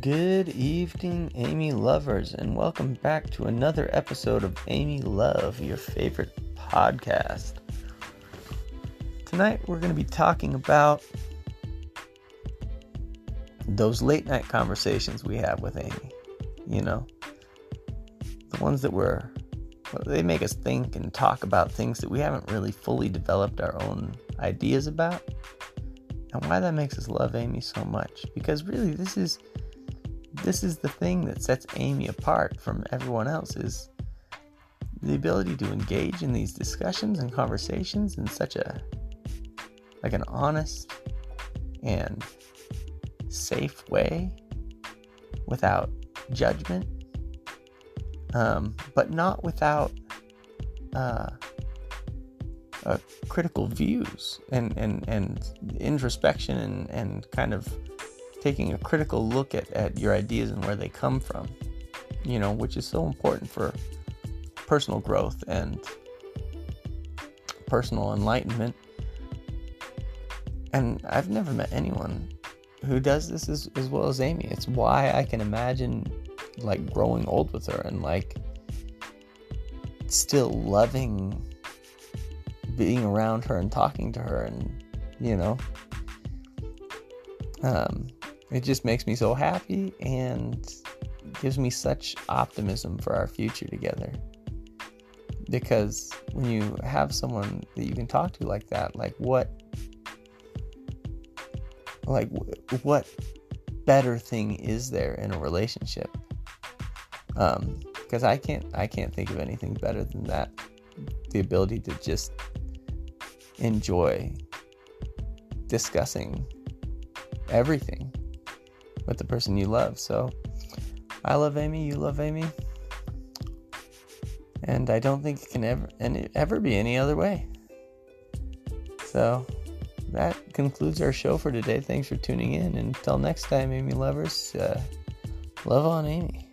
Good evening, Amy lovers, and welcome back to another episode of Amy Love, your favorite podcast. Tonight, we're going to be talking about those late night conversations we have with Amy. You know, the ones that were, well, they make us think and talk about things that we haven't really fully developed our own ideas about and why that makes us love Amy so much. Because really, this is this is the thing that sets Amy apart from everyone else is the ability to engage in these discussions and conversations in such a like an honest and safe way without judgment um, but not without uh, uh, critical views and, and, and introspection and, and kind of taking a critical look at, at your ideas and where they come from, you know, which is so important for personal growth and personal enlightenment. And I've never met anyone who does this as, as well as Amy. It's why I can imagine like growing old with her and like still loving being around her and talking to her and you know um, it just makes me so happy and gives me such optimism for our future together. Because when you have someone that you can talk to like that like what like what better thing is there in a relationship? Um because i can't i can't think of anything better than that. The ability to just enjoy discussing everything with the person you love. So I love Amy, you love Amy. And I don't think it can ever and ever be any other way. So that concludes our show for today. Thanks for tuning in. Until next time, Amy lovers, uh, love on Amy.